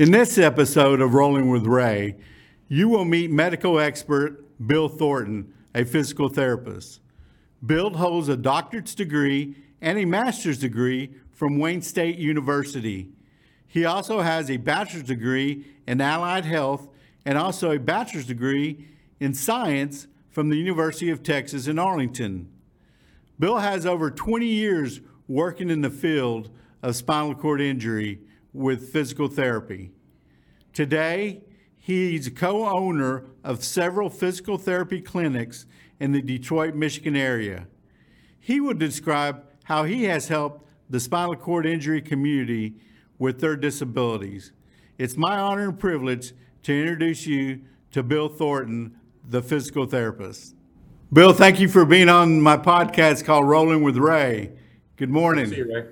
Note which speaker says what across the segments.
Speaker 1: In this episode of Rolling with Ray, you will meet medical expert Bill Thornton, a physical therapist. Bill holds a doctorate's degree and a master's degree from Wayne State University. He also has a bachelor's degree in allied health and also a bachelor's degree in science from the University of Texas in Arlington. Bill has over 20 years working in the field of spinal cord injury with physical therapy. Today, he's co owner of several physical therapy clinics in the Detroit, Michigan area. He will describe how he has helped the spinal cord injury community with their disabilities. It's my honor and privilege to introduce you to Bill Thornton, the physical therapist. Bill, thank you for being on my podcast called Rolling with Ray. Good morning.
Speaker 2: Ray.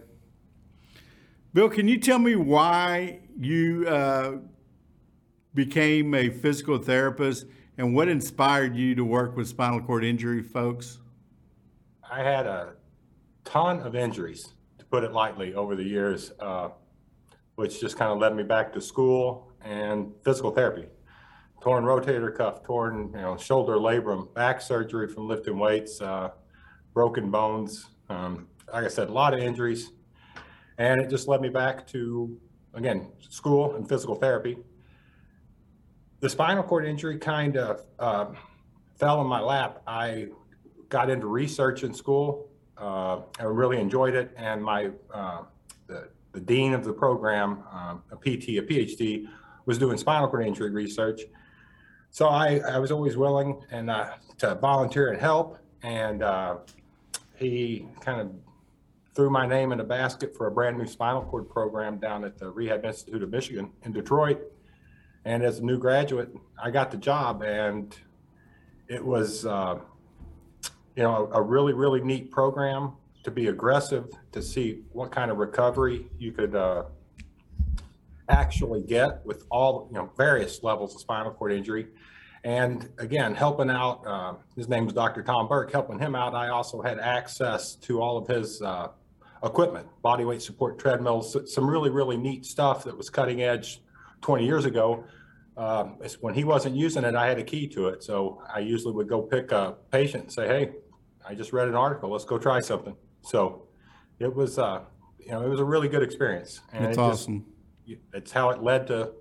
Speaker 1: Bill, can you tell me why you uh, became a physical therapist and what inspired you to work with spinal cord injury folks?
Speaker 2: I had a ton of injuries, to put it lightly, over the years, uh, which just kind of led me back to school and physical therapy. Torn rotator cuff, torn, you know, shoulder labrum, back surgery from lifting weights, uh, broken bones. Um, like I said, a lot of injuries. And it just led me back to, again, school and physical therapy. The spinal cord injury kind of uh, fell in my lap. I got into research in school. Uh, I really enjoyed it, and my uh, the, the dean of the program, um, a PT, a PhD, was doing spinal cord injury research. So I, I was always willing and uh, to volunteer and help, and uh, he kind of threw my name in a basket for a brand new spinal cord program down at the Rehab Institute of Michigan in Detroit. And as a new graduate, I got the job, and it was, uh, you know, a, really, really neat program to be aggressive, to see what kind of recovery you could uh, actually get with all, you know, various levels of spinal cord injury. And again, helping out, uh, his name is Dr. Tom Burke, helping him out, I also had access to all of his uh, equipment, body weight support treadmills, some really, really neat stuff that was cutting edge 20 years ago. Um, when he wasn't using it, I had a key to it. So I usually would go pick a patient and say, hey, I just read an article, let's go try something. So it was, uh, you know, it was a really good experience. And
Speaker 1: That's
Speaker 2: it just-
Speaker 1: awesome.
Speaker 2: it's how it led to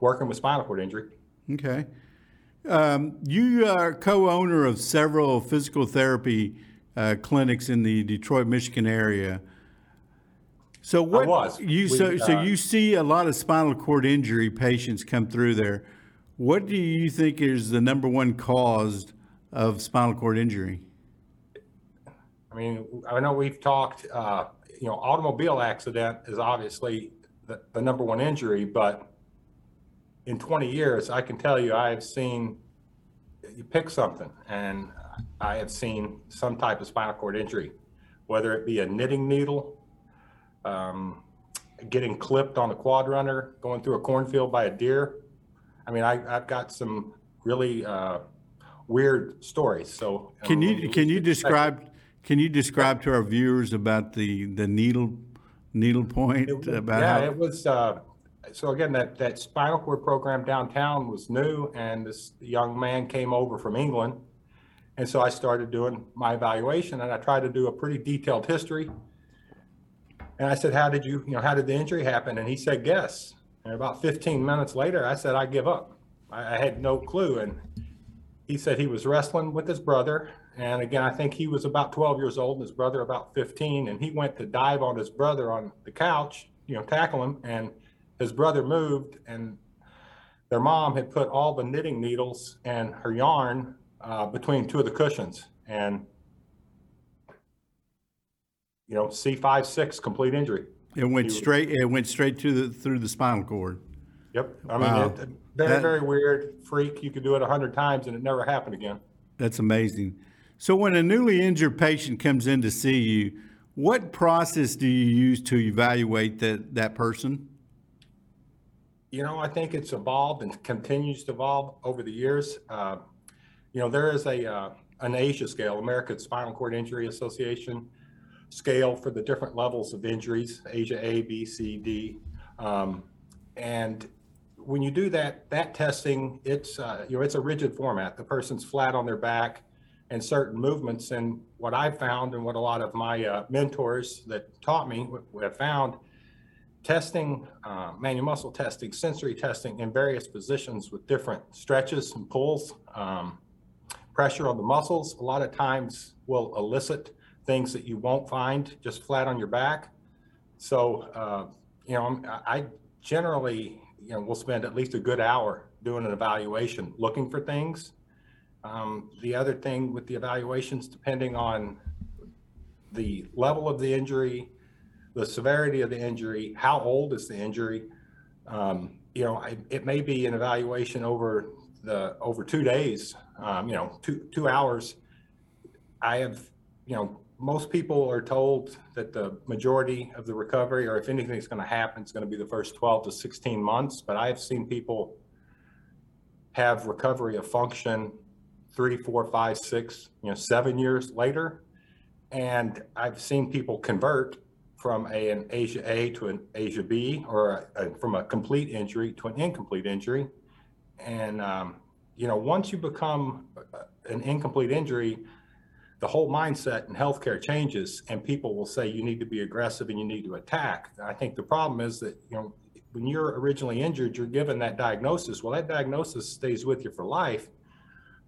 Speaker 2: working with spinal cord injury.
Speaker 1: Okay. Um, you are co-owner of several physical therapy uh, clinics in the Detroit, Michigan area. So what
Speaker 2: was.
Speaker 1: you so
Speaker 2: We,
Speaker 1: so
Speaker 2: uh,
Speaker 1: you see a lot of spinal cord injury patients come through there. What do you think is the number one cause of spinal cord injury?
Speaker 2: I mean, I know we've talked, uh, you know, automobile accident is obviously the, the number one injury, but in 20 years, I can tell you, I have seen, you pick something, and I have seen some type of spinal cord injury, whether it be a knitting needle, um, getting clipped on a quad runner, going through a cornfield by a deer. I mean, I, I've got some really uh, weird stories. So
Speaker 1: Can
Speaker 2: um,
Speaker 1: you can you describe can you describe to our viewers about the the needle needle point
Speaker 2: It-
Speaker 1: about
Speaker 2: yeah,
Speaker 1: how
Speaker 2: it was. Uh, so again, that that spinal cord program downtown was new, and this young man came over from England, and so I started doing my evaluation, and I tried to do a pretty detailed history. And I said, "How did you, you know, how did the injury happen?" And he said, "Guess." And about 15 minutes later, I said, "I give up." I, I had no clue, and he said he was wrestling with his brother. And again, I think he was about 12 years old and his brother about 15. And he went to dive on his brother on the couch, you know, tackle him. And his brother moved, and their mom had put all the knitting needles and her yarn uh, between two of the cushions. And, you know, C5, 6, complete injury.
Speaker 1: it went straight it went straight to the through the spinal cord.
Speaker 2: Yep. I mean,
Speaker 1: Wow.
Speaker 2: it, very,
Speaker 1: That-
Speaker 2: very weird freak. You could do it a hundred times and it never happened again.
Speaker 1: That's amazing. So when a newly injured patient comes in to see you, what process do you use to evaluate that that person?
Speaker 2: You know, I think it's evolved and continues to evolve over the years. Uh, you know, there is a uh, an ASIA scale, American Spinal Cord Injury Association scale for the different levels of injuries, Asia A, B, C, D, um, and when you do that, that testing, it's, uh, you know, it's a rigid format. The person's flat on their back and certain movements. And what I found and what a lot of my uh, mentors that taught me have found, testing, uh, manual muscle testing, sensory testing in various positions with different stretches and pulls, um, pressure on the muscles, a lot of times will elicit things that you won't find just flat on your back. So, uh, you know, I'm- I generally, you know, will spend at least a good hour doing an evaluation, looking for things. Um, The other thing with the evaluations, depending on the level of the injury, the severity of the injury, how old is the injury? Um, You know, I- it may be an evaluation over the, over two days, um, you know, two, two hours. I have, you know, most people are told that the majority of the recovery, or if anything is going to happen, it's going to be the first 12 to 16 months. But I've seen people have recovery of function three, four, five, six, you know, seven years later. And I've seen people convert from a, an Asia A to an Asia B, or a, from a complete injury to an incomplete injury. And, um, you know, once you become an incomplete injury, the whole mindset in healthcare changes and people will say you need to be aggressive and you need to attack. I think the problem is that, you know, when you're originally injured, you're given that diagnosis. Well, that diagnosis stays with you for life,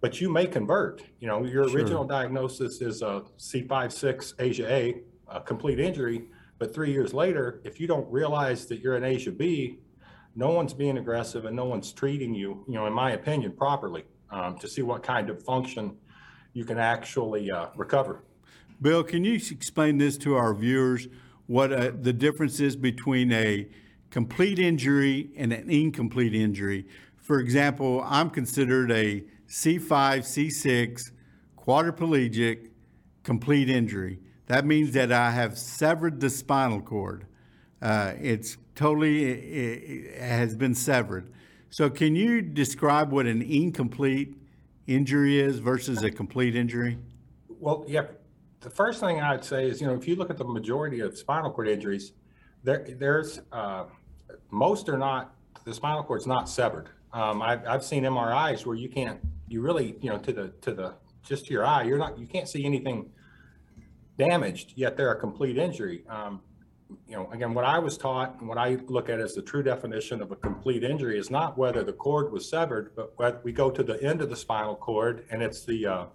Speaker 2: but you may convert. You know, your
Speaker 1: Sure.
Speaker 2: original diagnosis is a C5-6 Asia A, a complete injury, but three years later, if you don't realize that you're an Asia B, no one's being aggressive and no one's treating you, you know, in my opinion, properly um, to see what kind of function you can actually uh, recover.
Speaker 1: Bill, can you explain this to our viewers, what uh, the difference is between a complete injury and an incomplete injury? For example, I'm considered a C5, C6 quadriplegic complete injury. That means that I have severed the spinal cord. Uh, It's totally, it it has been severed. So can you describe what an incomplete injury is versus a complete injury?
Speaker 2: Well, yeah, the first thing I'd say is, you know, if you look at the majority of spinal cord injuries, there, there's, uh, most are not, the spinal cord's not severed. Um, I've, I've seen MRIs where you can't, you really, you know, to the, to the, just to your eye, you're not, you can't see anything damaged, yet they're a complete injury. Um, you know, again, what I was taught and what I look at as the true definition of a complete injury is not whether the cord was severed, but we go to the end of the spinal cord and it's the, uh,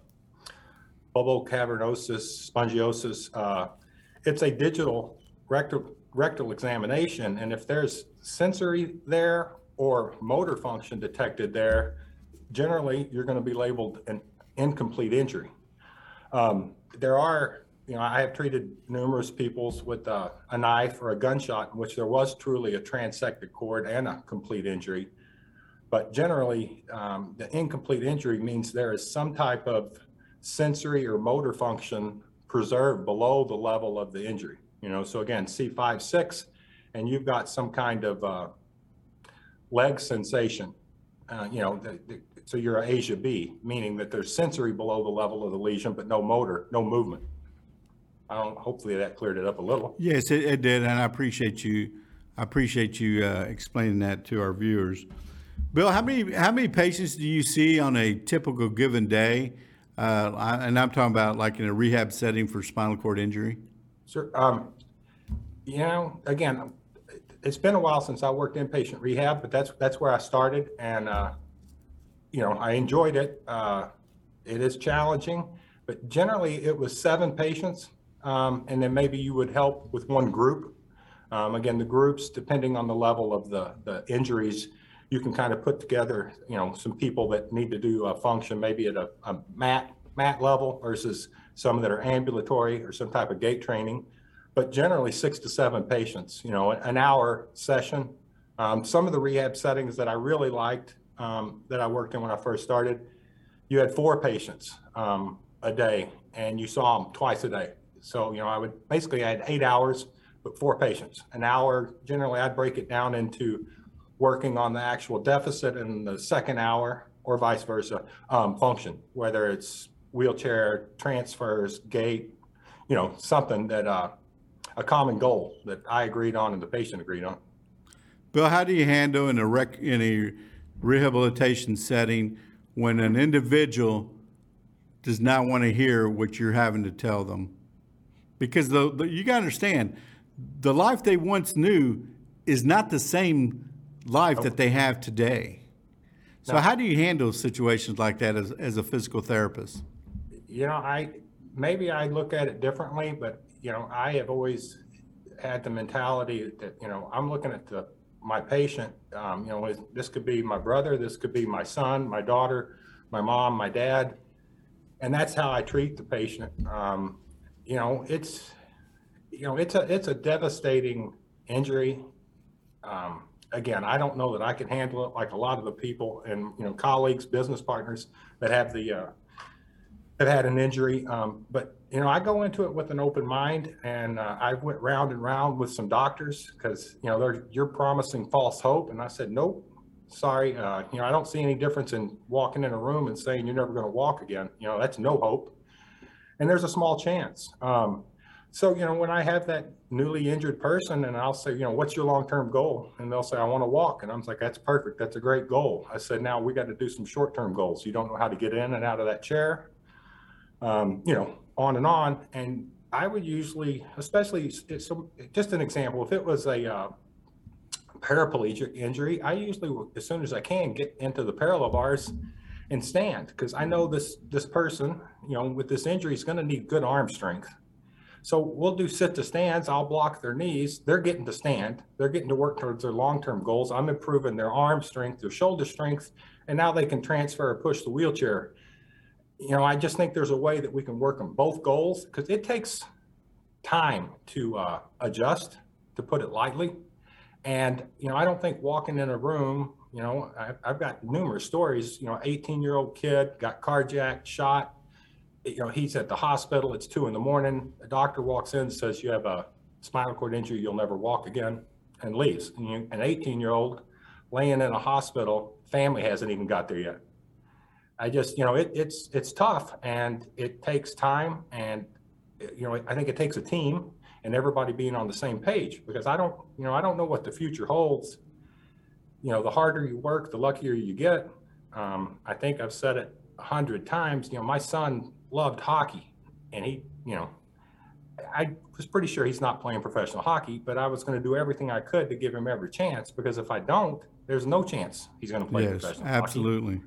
Speaker 2: bulbocavernosus, spongiosus. Uh, it's a digital rectal, rectal examination, and if there's sensory there or motor function detected there, generally you're going to be labeled an incomplete injury. Um, there are, you know, I have treated numerous peoples with uh, a knife or a gunshot in which there was truly a transected cord and a complete injury. But generally, um, the incomplete injury means there is some type of sensory or motor function preserved below the level of the injury. You know, so again, C5, 6, and you've got some kind of uh, leg sensation. Uh, you know, the, the, so you're a Asia B, meaning that there's sensory below the level of the lesion, but no motor, no movement. I don't, hopefully that cleared it up a little.
Speaker 1: Yes, it, it did, and I appreciate you, I appreciate you uh, explaining that to our viewers. Bill, how many, how many patients do you see on a typical given day? Uh, I- And I'm talking about like in a rehab setting for spinal cord injury?
Speaker 2: Sure. Um, you know, again, it's been a while since I worked inpatient rehab, but that's, that's where I started and, uh, you know, I enjoyed it. Uh, it is challenging, but generally it was seven patients. Um, and then maybe you would help with one group. Um, again, the groups, depending on the level of the, the injuries, you can kind of put together, you know, some people that need to do a function maybe at a, a mat, mat level versus some that are ambulatory or some type of gait training. But generally six to seven patients, you know, an hour session. Um, some of the rehab settings that I really liked, um, that I worked in when I first started, you had four patients, um, a day and you saw them twice a day. So, you know, I would, basically I had eight hours, but four patients. An hour, generally I'd break it down into working on the actual deficit in the second hour or vice versa, um, function, whether it's wheelchair transfers, gait, you know, something that, uh, a common goal that I agreed on and the patient agreed on.
Speaker 1: Bill, how do you handle in a rec, in a rehabilitation setting when an individual does not want to hear what you're having to tell them? Because the, the you got to understand, the life they once knew is not the same life that they have today. So how do you handle situations like that as, as a physical therapist?
Speaker 2: You know, I, maybe I look at it differently, but, you know, I have always had the mentality that, you know, I'm looking at the, my patient, um, you know, this could be my brother, this could be my son, my daughter, my mom, my dad. And that's how I treat the patient. Um, you know, it's, you know, it's a, it's a devastating injury. Um, again, I don't know that I can handle it like a lot of the people and, you know, colleagues, business partners that have the, uh, have had an injury. Um, but, you know, I go into it with an open mind and, uh, I went round and round with some doctors because, you know, they're, you're promising false hope. And I said, nope, sorry. Uh, you know, I don't see any difference in walking in a room and saying you're never going to walk again. You know, that's no hope. And there's a small chance. Um, so, you know, when I have that newly injured person and I'll say, you know, what's your long-term goal? And they'll say, I want to walk. And I'm like, that's perfect. That's a great goal. I said, now we got to do some short-term goals. You don't know how to get in and out of that chair. Um, you know, on and on. And I would usually, especially, some- just an example, if it was a, uh, paraplegic injury, I usually, as soon as I can, get into the parallel bars and stand, because I know this, this person, you know, with this injury is gonna need good arm strength. So we'll do sit to stands, I'll block their knees, they're getting to stand, they're getting to work towards their long-term goals, I'm improving their arm strength, their shoulder strength, and now they can transfer or push the wheelchair. You know, I just think there's a way that we can work on both goals, because it takes time to, uh, adjust, to put it lightly. And, you know, I don't think walking in a room, you know, I, I've got numerous stories, you know, eighteen year old kid got carjacked, shot. You know, he's at the hospital, it's two in the morning, a doctor walks in, says you have a spinal cord injury, you'll never walk again, and leaves. And you, an eighteen year old laying in a hospital, family hasn't even got there yet. I just, you know, it, it's, it's tough and it takes time and, you know, I think it takes a team and everybody being on the same page because I don't, you know, I don't know what the future holds. You know, the harder you work, the luckier you get. Um, I think I've said it a hundred times, you know, my son loved hockey and he, you know, I was pretty sure he's not playing professional hockey, but I was going to do everything I could to give him every chance because if I don't, there's no chance he's going to play
Speaker 1: Yes,
Speaker 2: professional hockey.
Speaker 1: absolutely.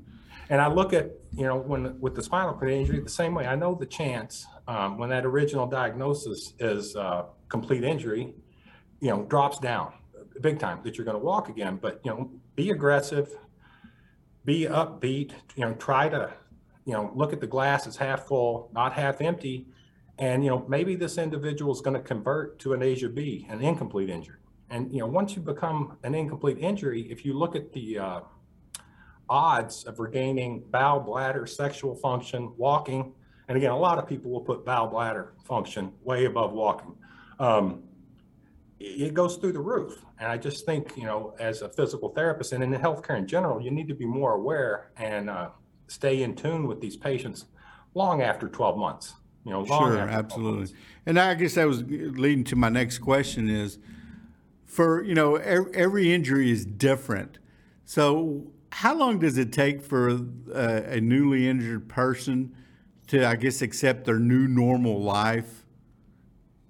Speaker 2: And I look at, you know, when, with the spinal cord injury, the same way, I know the chance, um, when that original diagnosis is, uh, complete injury, you know, drops down big time, that you're gonna walk again, but, you know, be aggressive, be upbeat, you know, try to, you know, look at the glass as half full, not half empty. And, you know, maybe this individual is gonna convert to an ASIA B, an incomplete injury. And, you know, once you become an incomplete injury, if you look at the, uh, odds of regaining bowel, bladder, sexual function, walking. And again, a lot of people will put bowel, bladder function way above walking. Um, it goes through the roof. And I just think, you know, as a physical therapist and in the healthcare in general, you need to be more aware and uh, stay in tune with these patients long after 12 months. You know, long
Speaker 1: Sure, absolutely. And I guess that was leading to my next question is, for, you know, every injury is different. So how long does it take for uh, a newly injured person to, I guess, accept their new normal life?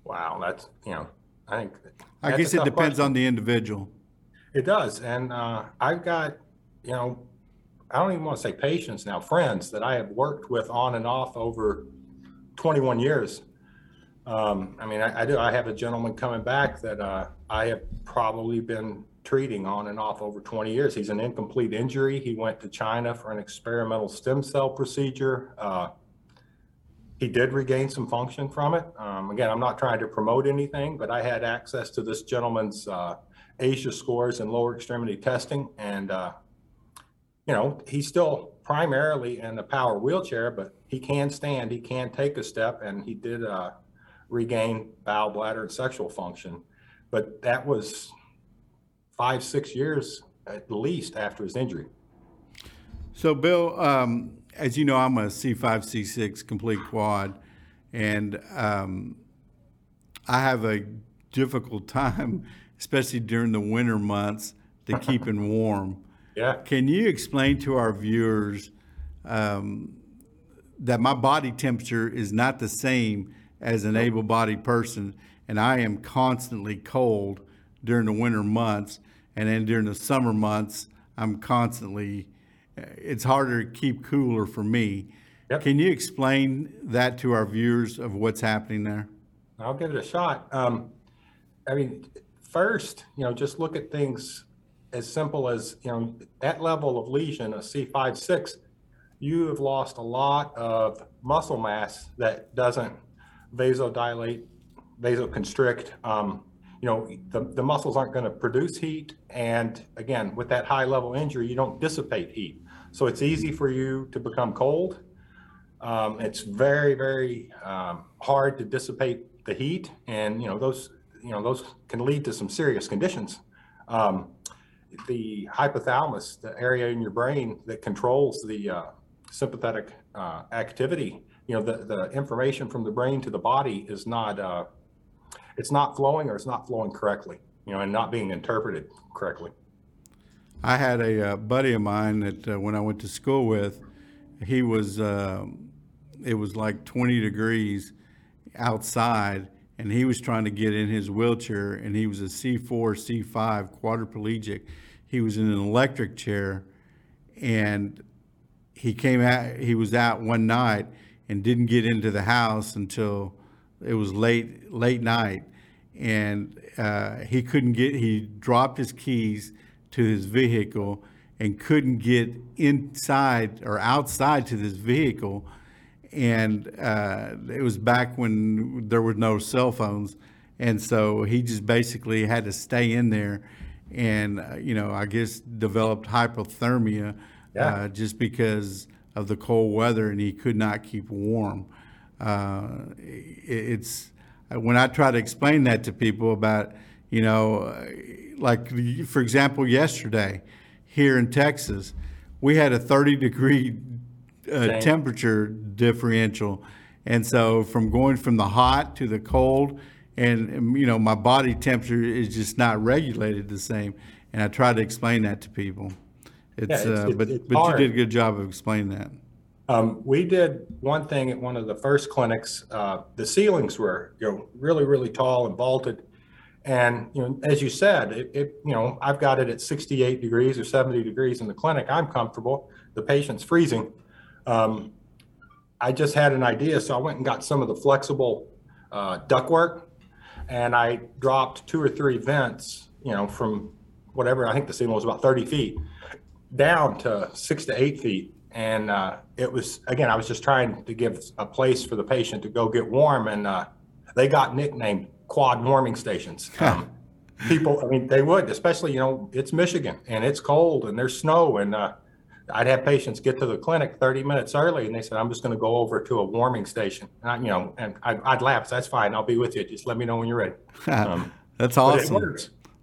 Speaker 2: Wow, that's, you know, I think.
Speaker 1: I guess it depends
Speaker 2: question.
Speaker 1: on the individual.
Speaker 2: It does, and uh, I've got, you know, I don't even want to say patients now, friends that I have worked with on and off over 21 years. Um, I mean, I, I do. I have a gentleman coming back that uh, I have probably been treating on and off over 20 years. He's an incomplete injury. He went to China for an experimental stem cell procedure. Uh, he did regain some function from it. Um, again, I'm not trying to promote anything, but I had access to this gentleman's uh, Asia scores and lower extremity testing. And, uh, you know, he's still primarily in a power wheelchair, but he can stand, he can take a step, and he did uh, regain bowel, bladder, and sexual function. But that was five, six years at least after his injury.
Speaker 1: So, Bill, um, as you know, I'm a C5, C6 complete quad, and um, I have a difficult time, especially during the winter months, to keeping warm.
Speaker 2: Yeah.
Speaker 1: Can you explain to our viewers um, that my body temperature is not the same as an able-bodied person, and I am constantly cold during the winter months, and then during the summer months, I'm constantly. It's harder to keep cooler for me.
Speaker 2: Yep.
Speaker 1: Can you explain that to our viewers of what's happening there?
Speaker 2: I'll give it a shot. Um, I mean, first, you know, just look at things as simple as, you know, that level of lesion, a C5, 6, you have lost a lot of muscle mass that doesn't vasodilate, vasoconstrict. Um, you know, the, the muscles aren't going to produce heat. And again, with that high level injury, you don't dissipate heat. So it's easy for you to become cold. Um, it's very, very um, hard to dissipate the heat, and you know those, you know, those can lead to some serious conditions. Um, the hypothalamus, the area in your brain that controls the uh, sympathetic uh, activity, you know, the, the information from the brain to the body is not, uh, it's not flowing or it's not flowing correctly, you know, and not being interpreted correctly.
Speaker 1: I had a uh, buddy of mine that uh, when I went to school with, he was, um it was like 20 degrees outside, and he was trying to get in his wheelchair, and he was a C4, C5 quadriplegic. He was in an electric chair, and he came out, he was out one night and didn't get into the house until it was late, late night. And uh, he couldn't get, he dropped his keys to his vehicle and couldn't get inside or outside to this vehicle. And uh, it was back when there were no cell phones. And so he just basically had to stay in there and, uh, you know, I guess developed hypothermia
Speaker 2: Yeah.
Speaker 1: uh, just because of the cold weather and he could not keep warm. Uh, it, it's when I try to explain that to people about, you know, uh, like for example, yesterday here in Texas, we had a 30 degree uh, temperature differential. And so from going from the hot to the cold, and, um, you know, my body temperature is just not regulated the same. And I try to explain that to people. It's,
Speaker 2: Yeah, it's-
Speaker 1: uh, but,
Speaker 2: it's
Speaker 1: but you did a good job of explaining that.
Speaker 2: Um, we did one thing at one of the first clinics. Uh, the ceilings were, you know, really, really tall and vaulted. And, you know, as you said, it, it, you know, I've got it at 68 degrees or 70 degrees in the clinic. I'm comfortable. The patient's freezing. Um, I just had an idea, so I went and got some of the flexible uh, ductwork, and I dropped two or three vents, you know, from whatever I think the ceiling was about 30 feet down to six to eight feet. And uh, it was again, I was just trying to give a place for the patient to go get warm, and uh, they got nicknamed quad warming stations. Um, people, I mean, they would, especially you know, it's Michigan and it's cold and there's snow, and uh, I'd have patients get to the clinic 30 minutes early, and they said, "I'm just going to go over to a warming station," and I, you know, and I, I'd laugh. That's fine. I'll be with you. Just let me know when you're ready. Um,
Speaker 1: That's awesome.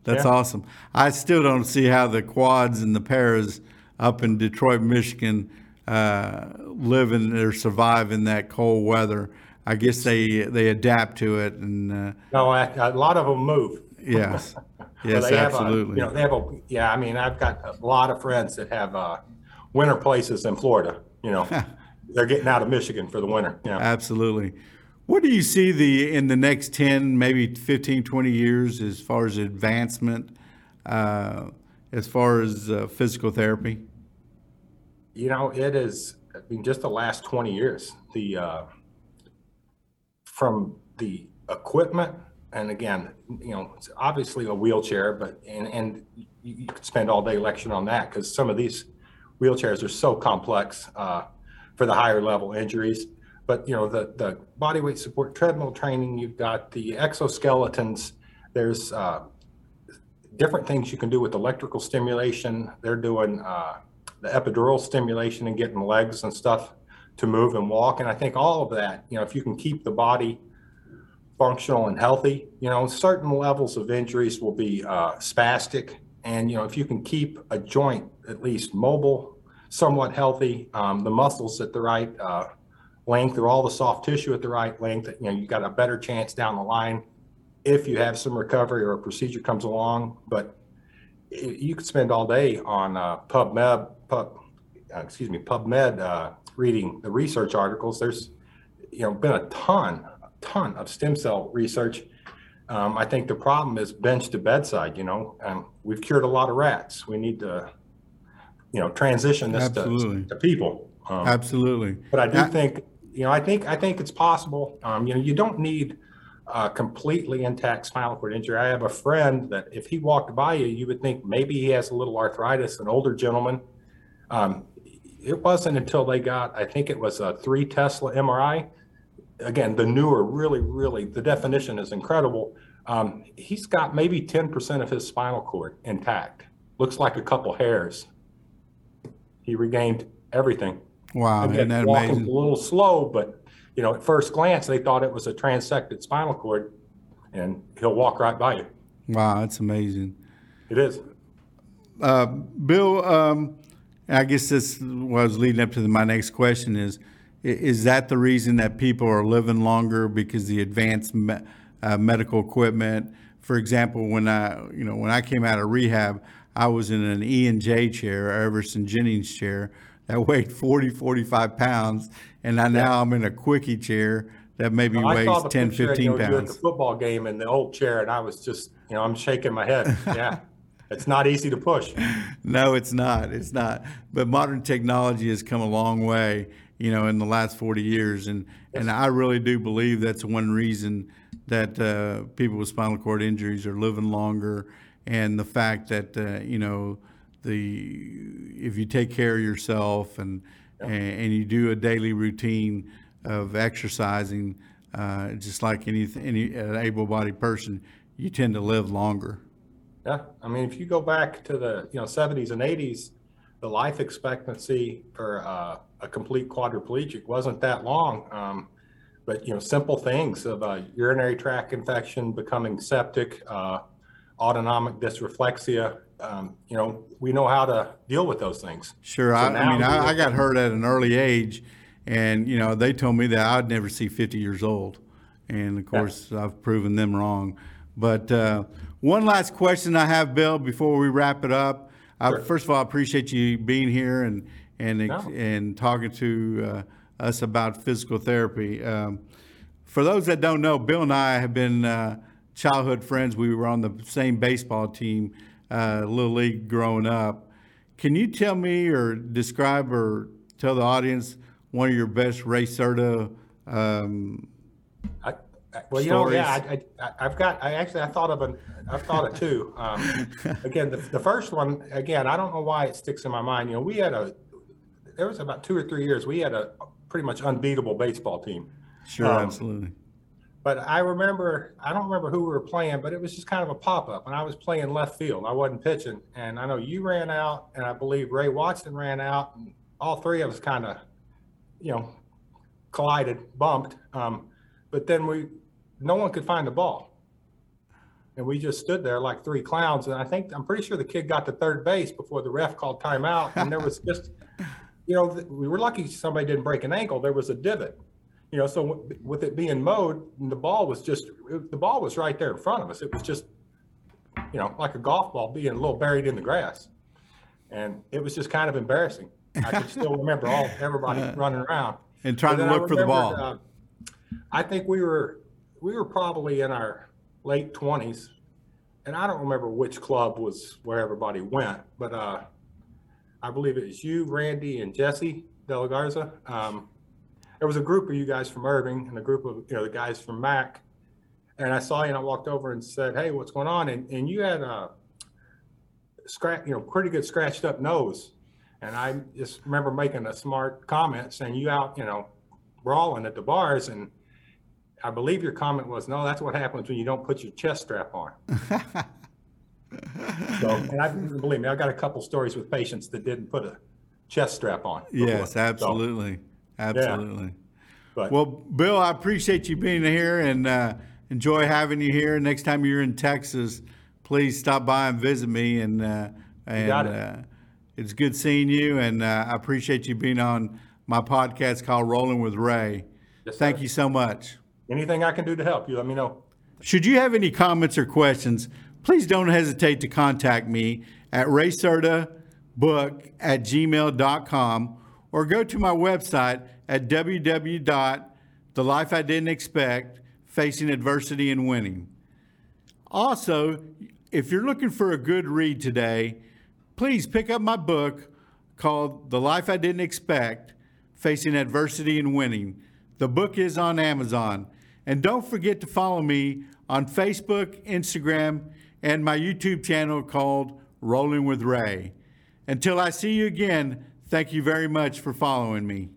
Speaker 1: That's
Speaker 2: Yeah.
Speaker 1: awesome. I still don't see how the quads and the paras up in Detroit, Michigan, uh, live in or surviving that cold weather. I guess they they adapt to it, and uh,
Speaker 2: No, I, a lot of them move.
Speaker 1: yes, yes,
Speaker 2: have a-
Speaker 1: absolutely.
Speaker 2: You know, they have a, yeah, I mean, I've got a lot of friends that have, uh, winter places in Florida, you know. They're getting out of Michigan for the winter, you know.
Speaker 1: Absolutely. What do you see the in the next 10, maybe 15, 20 years as far as advancement, uh, as far as uh, physical therapy?
Speaker 2: You know, it is, I mean, just the last twenty years, the, uh, from the equipment, and again, you know, it's obviously a wheelchair, but, and, and you, could spend all day lecturing on that, because some of these wheelchairs are so complex, uh, for the higher level injuries. But, you know, the, the body weight support treadmill training, you've got the exoskeletons, there's, uh, different things you can do with electrical stimulation. They're doing, uh, the epidural stimulation and getting legs and stuff to move and walk. And I think all of that, you know, if you can keep the body functional and healthy, you know, certain levels of injuries will be uh, spastic. And, you know, if you can keep a joint at least mobile, somewhat healthy, um, the muscles at the right uh, length or all the soft tissue at the right length, you know, you got a better chance down the line if you have some recovery or a procedure comes along. But you could spend all day on uh, PubMed, Pub, uh, excuse me, PubMed, uh, reading the research articles. There's, you know, been a ton, a ton of stem cell research. Um, I think the problem is bench to bedside. You know, and we've cured a lot of rats. We need to, you know, transition this to, to people. Um,
Speaker 1: Absolutely.
Speaker 2: but I do
Speaker 1: I-
Speaker 2: think, you know, I think, I think it's possible. Um, you know, you don't need a completely intact spinal cord injury. I have a friend that if he walked by you, you would think maybe he has a little arthritis, an older gentleman. Um, it wasn't until they got, I think it was a three Tesla MRI. Again, the newer, really, really, the definition is incredible. Um, he's got maybe ten percent of his spinal cord intact. Looks like a couple hairs. He regained everything.
Speaker 1: Wow, isn't
Speaker 2: Again,
Speaker 1: that
Speaker 2: walking's
Speaker 1: amazing?
Speaker 2: a little slow, but, you know, at first glance, they thought it was a transected spinal cord, and he'll walk right by you.
Speaker 1: Wow, that's amazing.
Speaker 2: It is.
Speaker 1: Uh, Bill, um, I guess this was leading up to the, my next question is, is that the reason that people are living longer because the advanced me, uh, medical equipment? For example, when I, you know, when I came out of rehab, I was in an E and J chair, Everest and Jennings chair, that weighed 40, 45 pounds, and I, now I'm in a quickie chair that maybe
Speaker 2: I
Speaker 1: weighs
Speaker 2: saw the
Speaker 1: 10,
Speaker 2: picture, you
Speaker 1: 15
Speaker 2: know, you at the football game in the old chair, and I was just, you know, I'm shaking my head. Yeah. It's not easy to push.
Speaker 1: No, it's not. It's not. But modern technology has come a long way, you know, in the last 40 years. And, and I really do believe that's one reason that uh, people with spinal cord injuries are living longer. And the fact that, uh, you know, the if you take care of yourself and, and, and you do a daily routine of exercising, uh, just like any, any uh, able-bodied person, you tend to live longer.
Speaker 2: Yeah, I mean, if you go back to the, you know, seventies and eighties, the life expectancy for uh, a complete quadriplegic wasn't that long. Um, but, you know, simple things of uh, urinary tract infection, becoming septic, uh, autonomic dysreflexia, um, you know, we know how to deal with those things.
Speaker 1: Sure.
Speaker 2: So
Speaker 1: I, I mean, I, I got hurt at an early age, and you know they told me that I'd never see 50 years old, and of course I've proven them wrong. But uh, one last question I have, Bill, before we wrap it up. I, first of all, I appreciate you being here and and
Speaker 2: No.
Speaker 1: and talking to uh, us about physical therapy. Um, for those that don't know, Bill and I have been uh, childhood friends. We were on the same baseball team, uh, little league, growing up. Can you tell me or describe or tell the audience one of your best Ray Serta? Um,
Speaker 2: I- well, you know, yeah, I, I, I've got, I actually, I thought of an, I've thought of two. Um, again, the, the first one, again, I don't know why it sticks in my mind. You know, we had a, there was about two or three years, we had a pretty much unbeatable baseball team.
Speaker 1: sure,
Speaker 2: Um,
Speaker 1: absolutely.
Speaker 2: But I remember, I don't remember who we were playing, but it was just kind of a pop up. And I was playing left field. I wasn't pitching. And I know you ran out, and I believe Ray Watson ran out, and all three of us kind of, you know, collided, bumped. Um, but then we, no one could find the ball. And we just stood there like three clowns. And I think, I'm pretty sure the kid got to third base before the ref called timeout. And there was just, you know, we were lucky somebody didn't break an ankle. There was a divot. You know, so with it being mowed, the ball was just, the ball was right there in front of us. It was just, you know, like a golf ball being a little buried in the grass. And it was just kind of embarrassing. I can still remember all, everybody running around.
Speaker 1: And trying to look for the ball.
Speaker 2: uh, I think we were, we were probably in our late twenties. And I don't remember which club was where everybody went, but, uh, I believe it was you, Randy, and Jesse De La Garza. Um, there was a group of you guys from Irving and a group of, you know, the guys from Mac. And I saw you and I walked over and said, Hey, what's going on? And, and you had a scratch, you know, pretty good scratched up nose. And I just remember making a smart comment saying you out, you know, brawling at the bars. And I believe your comment was, no, that's what happens when you don't put your chest strap on. So, and I believe me, I've got a couple stories with patients that didn't put a chest strap on. before.
Speaker 1: yes,
Speaker 2: So,
Speaker 1: absolutely, absolutely.
Speaker 2: But
Speaker 1: Well, Bill, I appreciate you being here and uh, enjoy having you here. Next time you're in Texas, please stop by and visit me. And uh, and
Speaker 2: got it.
Speaker 1: Uh, it's good seeing you, and uh, I appreciate you being on my podcast called Rolling with Ray.
Speaker 2: Yes,
Speaker 1: Thank
Speaker 2: sir.
Speaker 1: you so much.
Speaker 2: Anything I can do to help you, let me know.
Speaker 1: Should you have any comments or questions, please don't hesitate to contact me at raysertabook at gmail.com or go to my website at www.the life I didn't expect facing adversity and winning. Also, if you're looking for a good read today, please pick up my book called The Life I Didn't Expect Facing Adversity and Winning. The book is on Amazon. And don't forget to follow me on Facebook, Instagram, and my YouTube channel called Rolling with Ray. Until I see you again, thank you very much for following me.